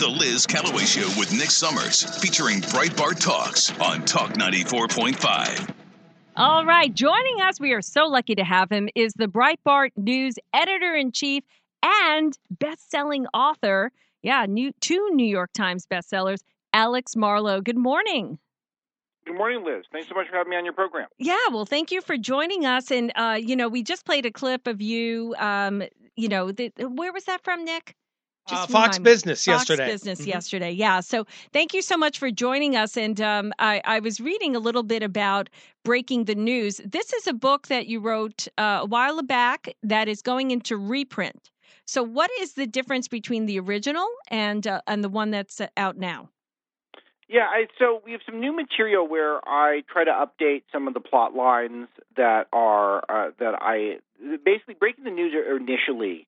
The Liz Callaway Show with Nick Summers, featuring Breitbart Talks on Talk 94.5. All right, joining us, we are so lucky to have him, is the Breitbart News editor in chief and best selling author. Yeah, new, two New York Times bestsellers, Alex Marlow. Good morning. Good morning, Liz. Thanks so much for having me on your program. Yeah, well, thank you for joining us. And, uh, you know, we just played a clip of you. Um, you know, the, where was that from, Nick? Uh, Fox Business Fox yesterday. Business Mhm. yesterday. Yeah. So thank you so much for joining us. And um, I, I was reading a little bit about breaking the news. This is a book that you wrote uh, a while back that is going into reprint. So what is the difference between the original and uh, and the one that's uh, out now? Yeah, I, so we have some new material where I try to update some of the plot lines that are uh, that I basically breaking the news initially.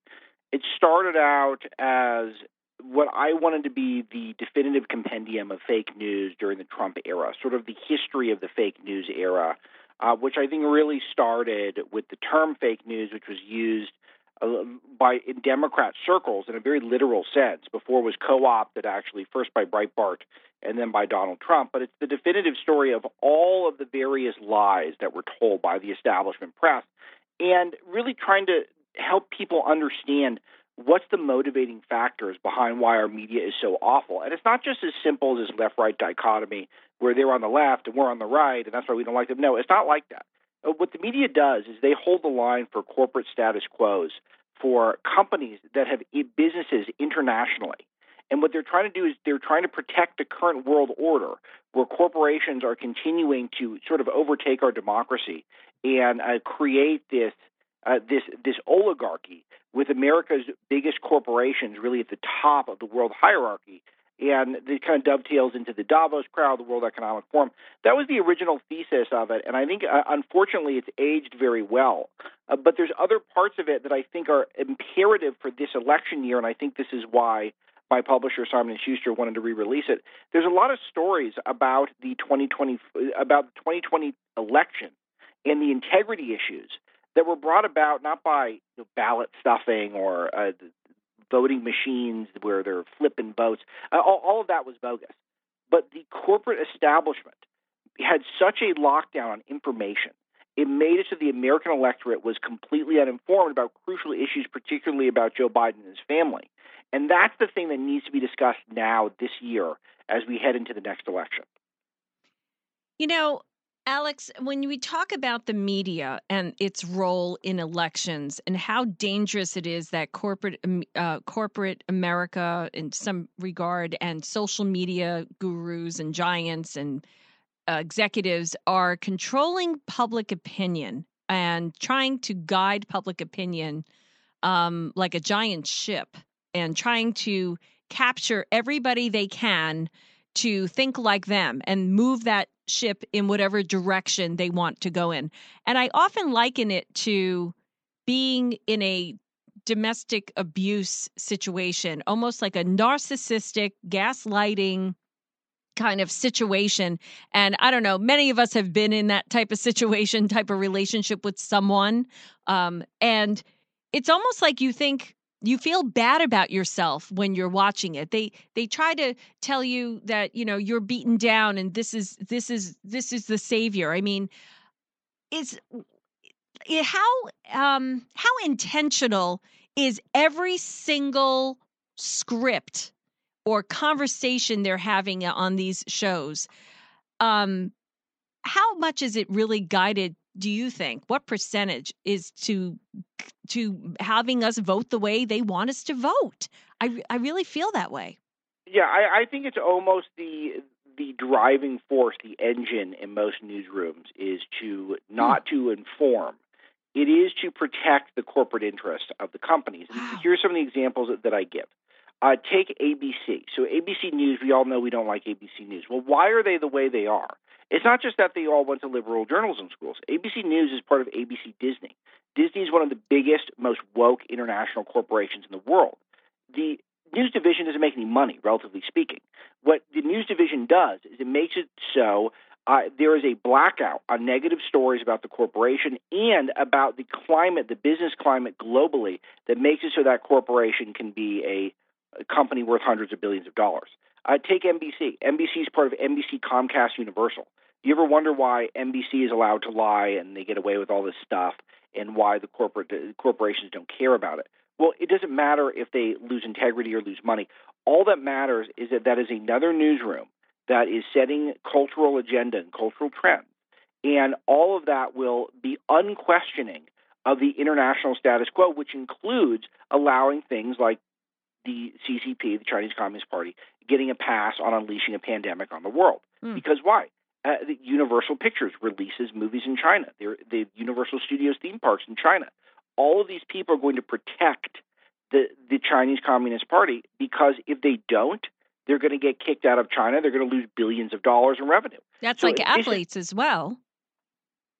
It started out as what I wanted to be the definitive compendium of fake news during the Trump era, sort of the history of the fake news era, uh, which I think really started with the term fake news, which was used uh, by in Democrat circles in a very literal sense. Before it was co-opted actually first by Breitbart and then by Donald Trump. But it's the definitive story of all of the various lies that were told by the establishment press, and really trying to help people understand what's the motivating factors behind why our media is so awful. And it's not just as simple as this left-right dichotomy where they're on the left and we're on the right, and that's why we don't like them. No, it's not like that. Uh, What the media does is they hold the line for corporate status quos for companies that have businesses internationally. And what they're trying to do is they're trying to protect the current world order where corporations are continuing to sort of overtake our democracy and uh, create this uh, this this oligarchy with America's biggest corporations really at the top of the world hierarchy. And it kind of dovetails into the Davos crowd, the World Economic Forum. That was the original thesis of it, and I think uh, unfortunately it's aged very well. Uh, but there's other parts of it that I think are imperative for this election year, and I think this is why my publisher Simon Schuster wanted to re-release it. There's a lot of stories about the 2020 about the 2020 election and the integrity issues that were brought about not by you know, ballot stuffing or uh, voting machines where they're flipping votes. Uh, all, all of that was bogus. But the corporate establishment had such a lockdown on information. It made it so the American electorate was completely uninformed about crucial issues, particularly about Joe Biden and his family. And that's the thing that needs to be discussed now, this year, as we head into the next election. You know, Alex, when we talk about the media and its role in elections and how dangerous it is that corporate um, uh, corporate America, in some regard, and social media gurus and giants and uh, executives are controlling public opinion and trying to guide public opinion um, like a giant ship and trying to capture everybody they can to think like them and move that ship in whatever direction they want to go in. And I often liken it to being in a domestic abuse situation, almost like a narcissistic, gaslighting kind of situation. And I don't know, many of us have been in that type of situation, type of relationship with someone. Um, and it's almost like you think, you feel bad about yourself when you're watching it. They they try to tell you that you know you're beaten down and this is this is this is the savior. I mean is how um how intentional is every single script or conversation they're having on these shows um how much is it really guided do you think what percentage is to to having us vote the way they want us to vote i i really feel that way Yeah, I, I think it's almost the the driving force, the engine in most newsrooms is to not to inform. It is to protect the corporate interests of the companies. Wow. here's some of the examples that, that I give. Uh, take ABC. So ABC News, we all know we don't like ABC News. Well, why are they the way they are? It's not just that they all went to liberal journalism schools. ABC News is part of ABC Disney. Disney is one of the biggest, most woke international corporations in the world. The news division doesn't make any money, relatively speaking. What the news division does is it makes it so uh, there is a blackout on negative stories about the corporation and about the climate, the business climate globally, that makes it so that corporation can be a a company worth hundreds of billions of dollars. Uh, take NBC. NBC is part of NBC Comcast Universal. You ever wonder why NBC is allowed to lie and they get away with all this stuff, and why the corporate the corporations don't care about it? Well, it doesn't matter if they lose integrity or lose money. All that matters is that that is another newsroom that is setting cultural agenda and cultural trends, and all of that will be unquestioning of the international status quo, which includes allowing things like the CCP, the Chinese Communist Party, getting a pass on unleashing a pandemic on the world. Mm. Because why? Uh, Universal Pictures releases movies in China. They're, the Universal Studios theme parks in China. All of these people are going to protect the the Chinese Communist Party because if they don't, they're going to get kicked out of China. They're going to lose billions of dollars in revenue. That's so like athletes as well.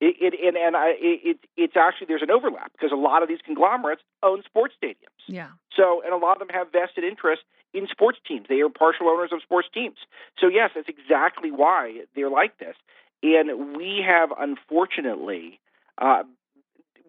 It, it and and I, it, it's actually there's an overlap because a lot of these conglomerates own sports stadiums. Yeah. So and a lot of them have vested interest in sports teams. They are partial owners of sports teams. So yes, that's exactly why they're like this. And we have unfortunately uh,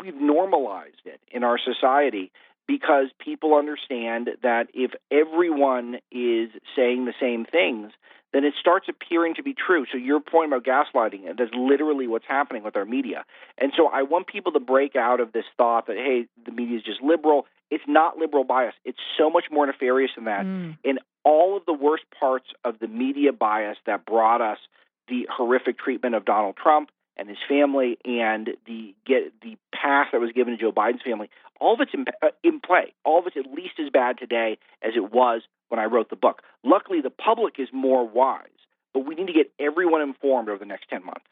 we've normalized it in our society because people understand that if everyone is saying the same things, then it starts appearing to be true. So your point about gaslighting, that's literally what's happening with our media. And so I want people to break out of this thought that, hey, the media is just liberal. It's not liberal bias. It's so much more nefarious than that. Mm. And all of the worst parts of the media bias that brought us the horrific treatment of Donald Trump and his family and the get the path that was given to Joe Biden's family, all of it's in, uh, in play. All of it's at least as bad today as it was when I wrote the book. Luckily, the public is more wise, but we need to get everyone informed over the next 10 months.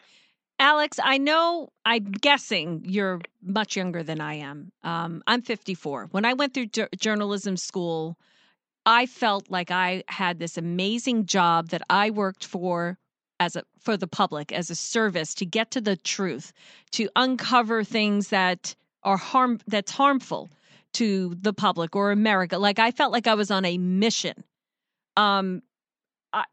Alex, I know, I'm guessing you're much younger than I am. Um, I'm 54. When I went through journalism school, I felt like I had this amazing job that I worked for as a for the public as a service to get to the truth, to uncover things that are harm that's harmful to the public or America. Like I felt like I was on a mission. Um, I,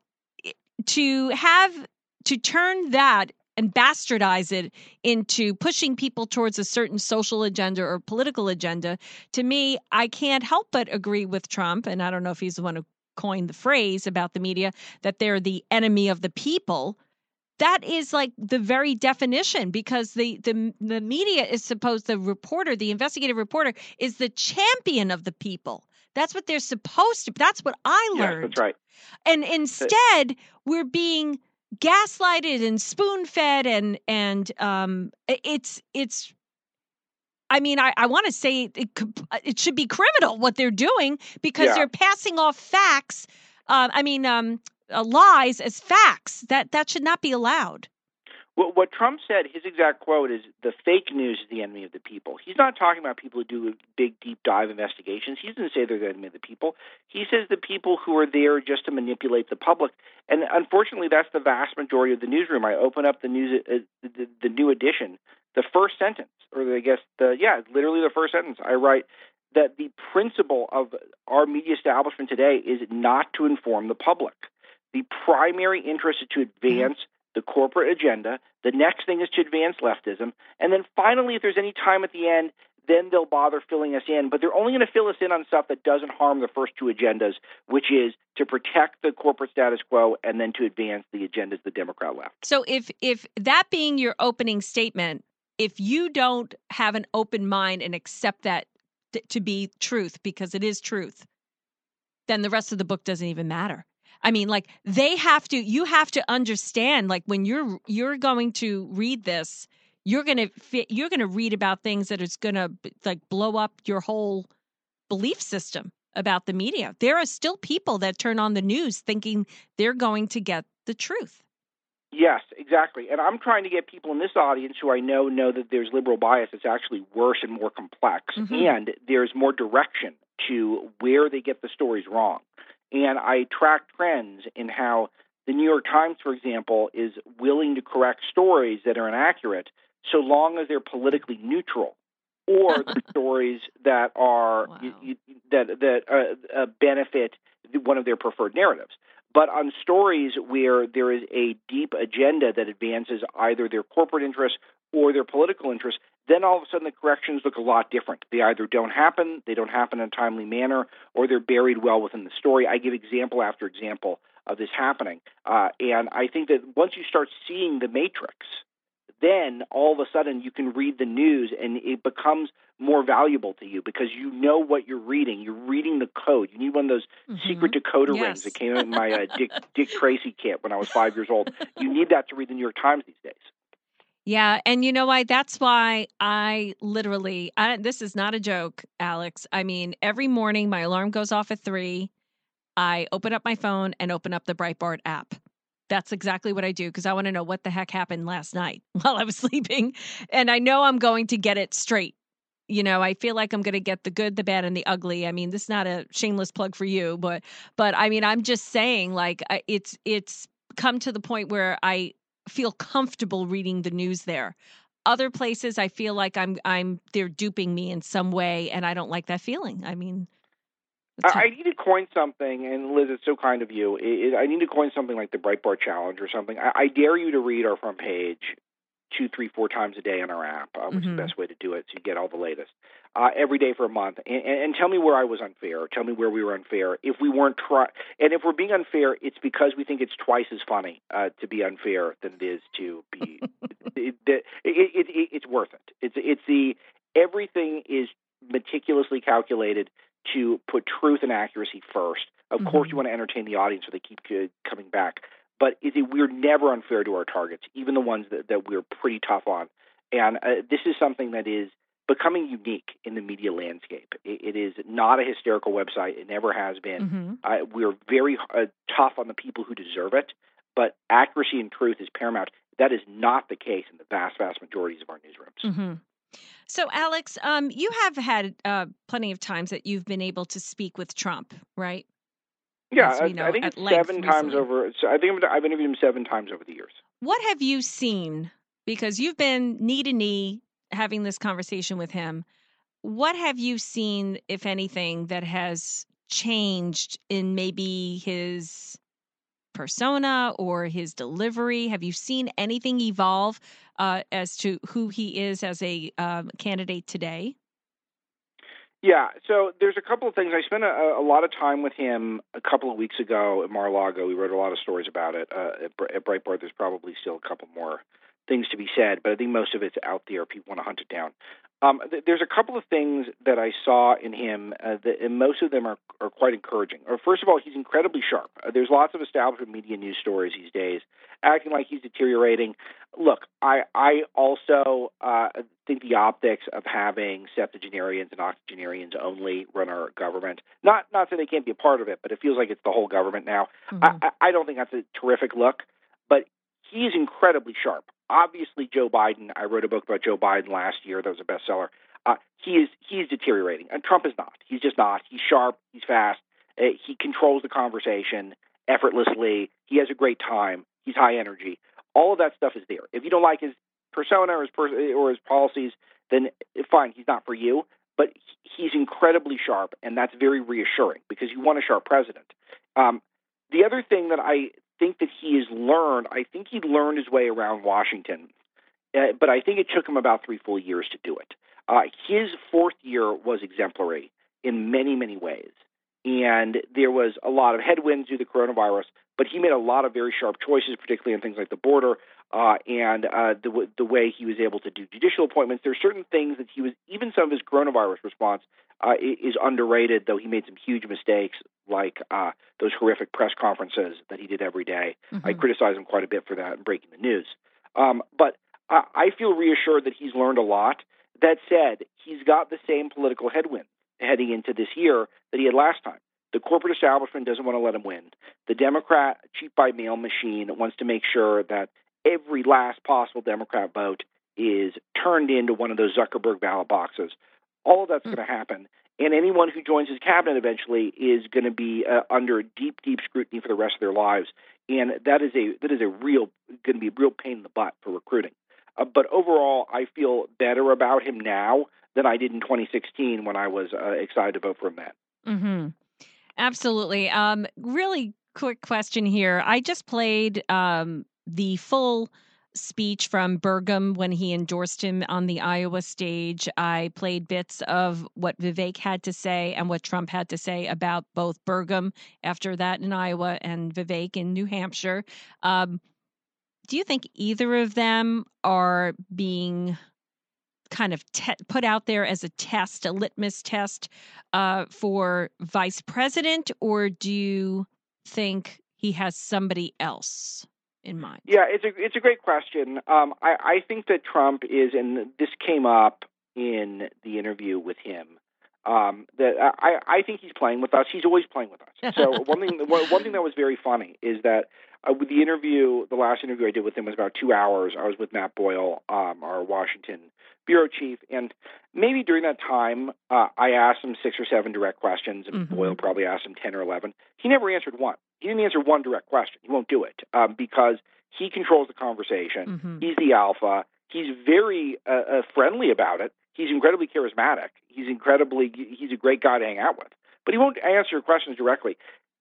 to have to turn that and bastardize it into pushing people towards a certain social agenda or political agenda. To me, I can't help but agree with Trump, and I don't know if he's the one who coined the phrase about the media that they're the enemy of the people. That is like the very definition because the the the media is supposed the reporter the investigative reporter is the champion of the people. That's what they're supposed to that's what i learned that's right. And instead we're being gaslighted and spoon fed and and um it's it's I mean, I, I want to say it, it should be criminal what they're doing because yeah. they're passing off facts. Uh, I mean, um, uh, lies as facts. That that should not be allowed. Well, what Trump said, his exact quote is, "The fake news is the enemy of the people." He's not talking about people who do big, deep dive investigations. He doesn't say they're the enemy of the people. He says the people who are there just to manipulate the public. And unfortunately, that's the vast majority of the newsroom. I open up the news, uh, the, the new edition, the first sentence, or I guess the yeah, literally the first sentence. I write that the principle of our media establishment today is not to inform the public. The primary interest is to advance the corporate agenda. The next thing is to advance leftism. And then finally, if there's any time at the end, then they'll bother filling us in. But they're only going to fill us in on stuff that doesn't harm the first two agendas, which is to protect the corporate status quo and then to advance the agendas the Democrat left. So if if that being your opening statement, if you don't have an open mind and accept that to be truth because it is truth, then the rest of the book doesn't even matter. I mean, like they have to. You have to understand. Like when you're you're going to read this, you're gonna you're gonna read about things that is gonna like blow up your whole belief system about the media. There are still people that turn on the news thinking they're going to get the truth. Yes, exactly. And I'm trying to get people in this audience who I know know that there's liberal bias that's actually worse and more complex, mm-hmm. and there's more direction to where they get the stories wrong and I track trends in how the New York Times, for example, is willing to correct stories that are inaccurate so long as they're politically neutral or the stories that are wow. you, that that uh, uh, benefit one of their preferred narratives. But on stories where there is a deep agenda that advances either their corporate interests or their political interests, then all of a sudden the corrections look a lot different. They either don't happen, they don't happen in a timely manner, or they're buried well within the story. I give example after example of this happening. Uh, and I think that once you start seeing the matrix, then all of a sudden you can read the news and it becomes more valuable to you because you know what you're reading. You're reading the code. You need one of those mm-hmm. secret decoder yes. rings that came in my uh, Dick, Dick Tracy kit when I was five years old. You need that to read the New York Times these days. Yeah, and you know why? That's why I literally. I, this is not a joke, Alex. I mean, every morning my alarm goes off at three. I open up my phone and open up the Breitbart app. That's exactly what I do because I want to know what the heck happened last night while I was sleeping, and I know I'm going to get it straight. You know, I feel like I'm going to get the good, the bad, and the ugly. I mean, this is not a shameless plug for you, but but I mean, I'm just saying, like, it's it's come to the point where I feel comfortable reading the news there. Other places I feel like I'm I'm they're duping me in some way and I don't like that feeling. I mean I, I need to coin something, and Liz, it's so kind of you. It, it, I need to coin something like the Breitbart Challenge or something. I, I dare you to read our front page two, three, four times a day on our app, uh, which mm-hmm. is the mm-hmm. best way to do it, so you get all the latest uh, every day for a month, and, and, tell me where I was unfair. Tell me where we were unfair. If we weren't try, and if we're being unfair, it's because we think it's twice as funny uh, to be unfair than it is to be. it, it, it, it, it's worth it. It's it's the everything is meticulously calculated to put truth and accuracy first. Of mm-hmm. course, you want to entertain the audience so they keep coming back. But it, we're never unfair to our targets, even the ones that, that we're pretty tough on. And uh, this is something that is becoming unique in the media landscape. it, it is not a hysterical website. It never has been. Mm-hmm. We're very uh, tough on the people who deserve it, but accuracy and truth is paramount. That is not the case in the vast, vast majorities of our newsrooms. Mm-hmm. So, Alex, um, you have had uh, plenty of times that you've been able to speak with Trump, right? Yeah, I, know, I, think it's seven times over. So I think I've interviewed him seven times over the years. What have you seen? Because you've been knee to knee having this conversation with him. What have you seen, if anything, that has changed in maybe his persona or his delivery? Have you seen anything evolve uh, as to who he is as a um, candidate today? Yeah, so there's a couple of things. I spent a, a, lot of time with him a couple of weeks ago at Mar-a-Lago. We wrote a lot of stories about it uh, at, at Breitbart. There's probably still a couple more things to be said, but I think most of it's out there. People want to hunt it down. Um, th- there's a couple of things that I saw in him, uh, that, and most of them are, are quite encouraging. Or first of all, he's incredibly sharp. Uh, there's lots of establishment media news stories these days acting like he's deteriorating. Look, I I also uh, think the optics of having septuagenarians and octogenarians only run our government. Not not that they can't be a part of it, but it feels like it's the whole government now. Mm-hmm. I, I don't think that's a terrific look, but he's incredibly sharp obviously Joe Biden. I wrote a book about Joe Biden last year that was a bestseller. Uh, he is he's deteriorating, and Trump is not. He's just not. He's sharp. He's fast. Uh, he controls the conversation effortlessly. He has a great time. He's high energy. All of that stuff is there. If you don't like his persona or his per- or his policies, then fine, he's not for you. But he's incredibly sharp, and that's very reassuring because you want a sharp president. Um, the other thing that I think that he has learned. I think he learned his way around Washington, uh, but I think it took him about three full years to do it. Uh, his fourth year was exemplary in many, many ways. And there was a lot of headwinds due to the coronavirus, but he made a lot of very sharp choices, particularly on things like the border uh, and uh, the, the way he was able to do judicial appointments. There are certain things that he was, even some of his coronavirus response uh, is underrated, though he made some huge mistakes, like uh, those horrific press conferences that he did every day. Mm-hmm. I criticize him quite a bit for that and breaking the news. Um, but I, I feel reassured that he's learned a lot. That said, he's got the same political headwinds heading into this year that he had last time. The corporate establishment doesn't want to let him win. The Democrat cheat by mail machine wants to make sure that every last possible Democrat vote is turned into one of those Zuckerberg ballot boxes all of that's mm-hmm. going to happen. And anyone who joins his cabinet eventually is going to be uh, under deep, deep scrutiny for the rest of their lives. And that is a that is a real going to be a real pain in the butt for recruiting. Uh, but overall, I feel better about him now than I did in 2016 when I was uh, excited to vote for him then. Mm-hmm. Absolutely. Um, really quick question here. I just played um, the full speech from Burgum when he endorsed him on the Iowa stage. I played bits of what Vivek had to say and what Trump had to say about both Burgum after that in Iowa and Vivek in New Hampshire. Um, do you think either of them are being kind of te- put out there as a test, a litmus test uh, for vice president, or do you think he has somebody else in mind? Yeah, it's a it's a great question. Um, I, I think that Trump is, and this came up in the interview with him. Um, that I, I think he's playing with us. He's always playing with us. So one thing one thing that was very funny is that uh, with the interview, the last interview I did with him was about two hours. I was with Matt Boyle, um, our Washington bureau chief, and maybe during that time, uh, I asked him six or seven direct questions, and mm-hmm. Boyle probably asked him ten or eleven. He never answered one. He didn't answer one direct question. He won't do it um, because he controls the conversation. Mm-hmm. He's the alpha. He's very uh, uh, friendly about it. He's incredibly charismatic. He's incredibly. He's a great guy to hang out with. But he won't answer your questions directly.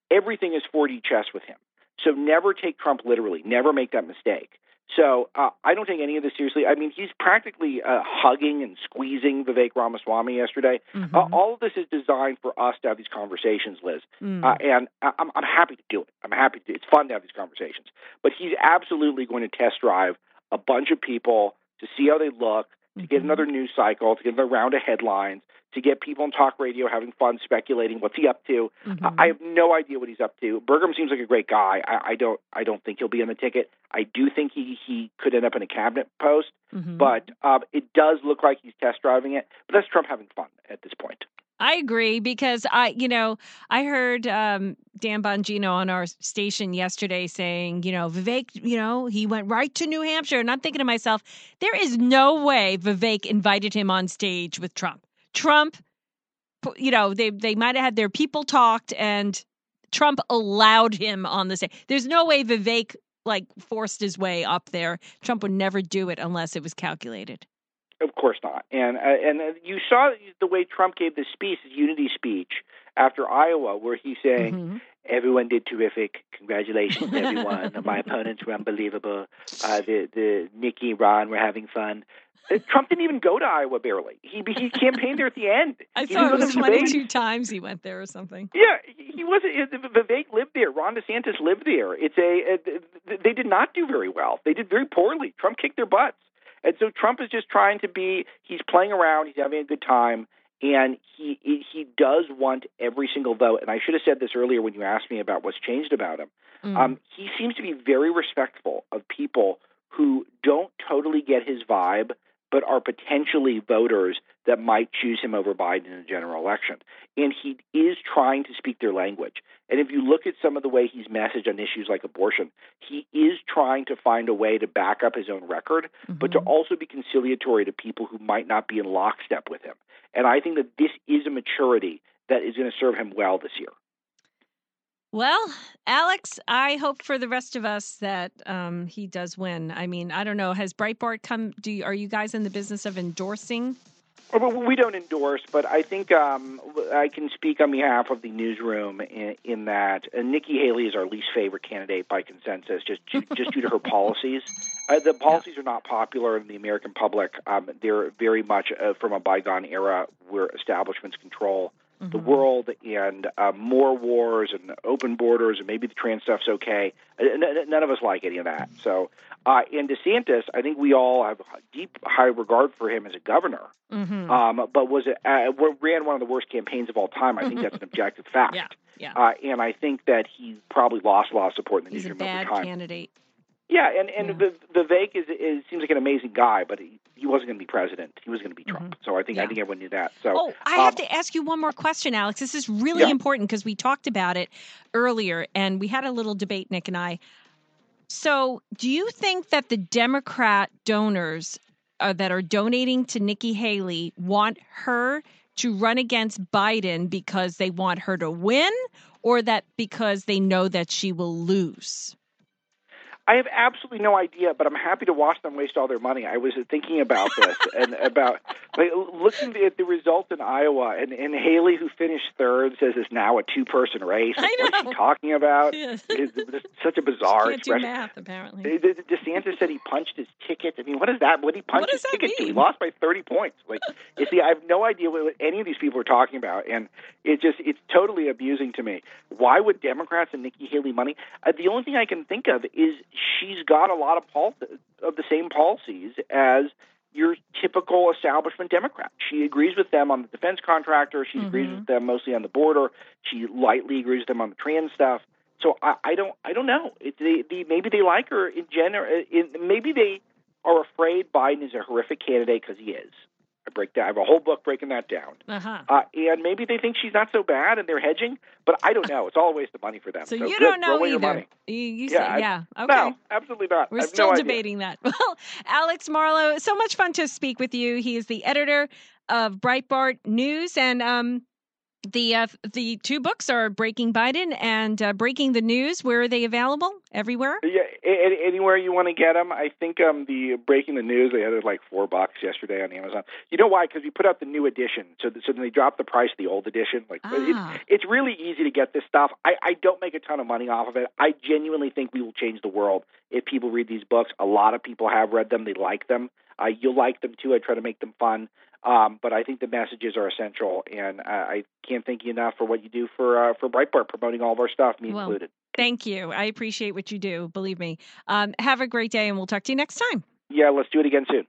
Everything is 4D chess with him. So never take Trump literally. Never make that mistake. So uh, I don't take any of this seriously. I mean, he's practically uh, hugging and squeezing Vivek Ramaswamy yesterday. Mm-hmm. Uh, all of this is designed for us to have these conversations, Liz. Mm. Uh, and I'm, I'm happy to do it. I'm happy to. It's fun to have these conversations. But he's absolutely going to test drive a bunch of people to see how they look, to mm-hmm. get another news cycle, to get another round of headlines, to get people on talk radio having fun speculating what's he up to. Mm-hmm. I have no idea what he's up to. Burgum seems like a great guy. I, I don't I don't think he'll be on the ticket. I do think he he could end up in a cabinet post, mm-hmm. but um, it does look like he's test driving it. But that's Trump having fun at this point. I agree because I, you know, I heard um, Dan Bongino on our station yesterday saying, you know, Vivek, you know, he went right to New Hampshire. And I'm thinking to myself, there is no way Vivek invited him on stage with Trump. Trump, you know, they they might have had their people talked, and Trump allowed him on the stage. There's no way Vivek like forced his way up there. Trump would never do it unless it was calculated. Of course not. And uh, and uh, you saw the way Trump gave the speech, his unity speech after Iowa, where he's saying, mm-hmm. "Everyone did terrific. Congratulations, everyone. My opponents were unbelievable. Uh, the the Nikki Ron were having fun." Uh, Trump didn't even go to Iowa barely. He he campaigned there at the end. I he saw it was twenty two times he went there or something. Yeah, he wasn't. Vivek lived there. Ron DeSantis lived there. It's a, a they did not do very well. They did very poorly. Trump kicked their butts, and so Trump is just trying to be. He's playing around. He's having a good time, and he he does want every single vote. And I should have said this earlier when you asked me about what's changed about him. Mm. Um, he seems to be very respectful of people who don't totally get his vibe but are potentially voters that might choose him over Biden in a general election. And he is trying to speak their language. And if you look at some of the way he's messaged on issues like abortion, he is trying to find a way to back up his own record, mm-hmm. but to also be conciliatory to people who might not be in lockstep with him. And I think that this is a maturity that is going to serve him well this year. Well, Alex, I hope for the rest of us that um, he does win. I mean, I don't know. Has Breitbart come? Do you, are you guys in the business of endorsing? We don't endorse, but I think um, I can speak on behalf of the newsroom in, in that uh, Nikki Haley is our least favorite candidate by consensus, just just due to her policies. Uh, the policies yeah. are not popular in the American public. Um, they're very much uh, from a bygone era where establishments control mm-hmm. the world and uh, more wars and open borders and maybe the trans stuff's okay. N- none of us like any of that. So, uh, in DeSantis, I think we all have deep high regard for him as a governor. Mm-hmm. Um, but was it uh, ran one of the worst campaigns of all time? I think that's an objective fact. Yeah, yeah. Uh, and I think that he probably lost a lot of support in the He's newsroom a bad over time. candidate. Yeah, and and yeah. Vivek is, is seems like an amazing guy, but he, he wasn't going to be president. He was going to be Trump. Mm-hmm. So I think yeah. I think everyone knew that. So oh, I um, have to ask you one more question, Alex. This is really yeah. important because we talked about it earlier, and we had a little debate, Nick and I. So, do you think that the Democrat donors uh, that are donating to Nikki Haley want her to run against Biden because they want her to win, or that because they know that she will lose? I have absolutely no idea, but I'm happy to watch them waste all their money. I was thinking about this and about like looking at the results in Iowa, and, and Haley, who finished third, says it's now a two-person race. I know. What is she talking about? Yes. It's, such a bizarre can't expression. do math, apparently. DeSantis said he punched his ticket. I mean, what is that? What did he punch his ticket mean? to? He lost by 30 points. Like, you see, I have no idea what any of these people are talking about, and it just it's totally abusing to me. Why would Democrats and Nikki Haley money? Uh, the only thing I can think of is she's got a lot of pol- of the same policies as your typical establishment Democrat. She agrees with them on the defense contractor. She mm-hmm. agrees with them mostly on the border. She lightly agrees with them on the trans stuff. So I, I don't I don't know. It, they, they, maybe they like her in general. Maybe they are afraid Biden is a horrific candidate because he is. I break down. I have a whole book breaking that down. Uh-huh. Uh, and maybe they think she's not so bad, and they're hedging. But I don't know. It's all a waste of money for them. So, so you good, don't know either. You, you yeah, say, yeah. I, Okay. No, absolutely not. We're still no idea. debating that. Well, Alex Marlow, so much fun to speak with you. He is the editor of Breitbart News, and um, the uh, the two books are Breaking Biden and uh, Breaking the News. Where are they available? Everywhere. Yeah, anywhere you want to get them. I think um the Breaking the News they had it like four bucks yesterday on Amazon. You know why? Because we put out the new edition, so th- so then they dropped the price of the old edition. Like Ah. it's it's really easy to get this stuff. I I don't make a ton of money off of it. I genuinely think we will change the world if people read these books. A lot of people have read them. They like them. Uh, you'll like them too. I try to make them fun. Um, but I think the messages are essential, and uh, I can't thank you enough for what you do for uh, for Breitbart, promoting all of our stuff, me Well, included. Thank you. I appreciate what you do. Believe me. Um, have a great day, and we'll talk to you next time. Yeah, let's do it again soon.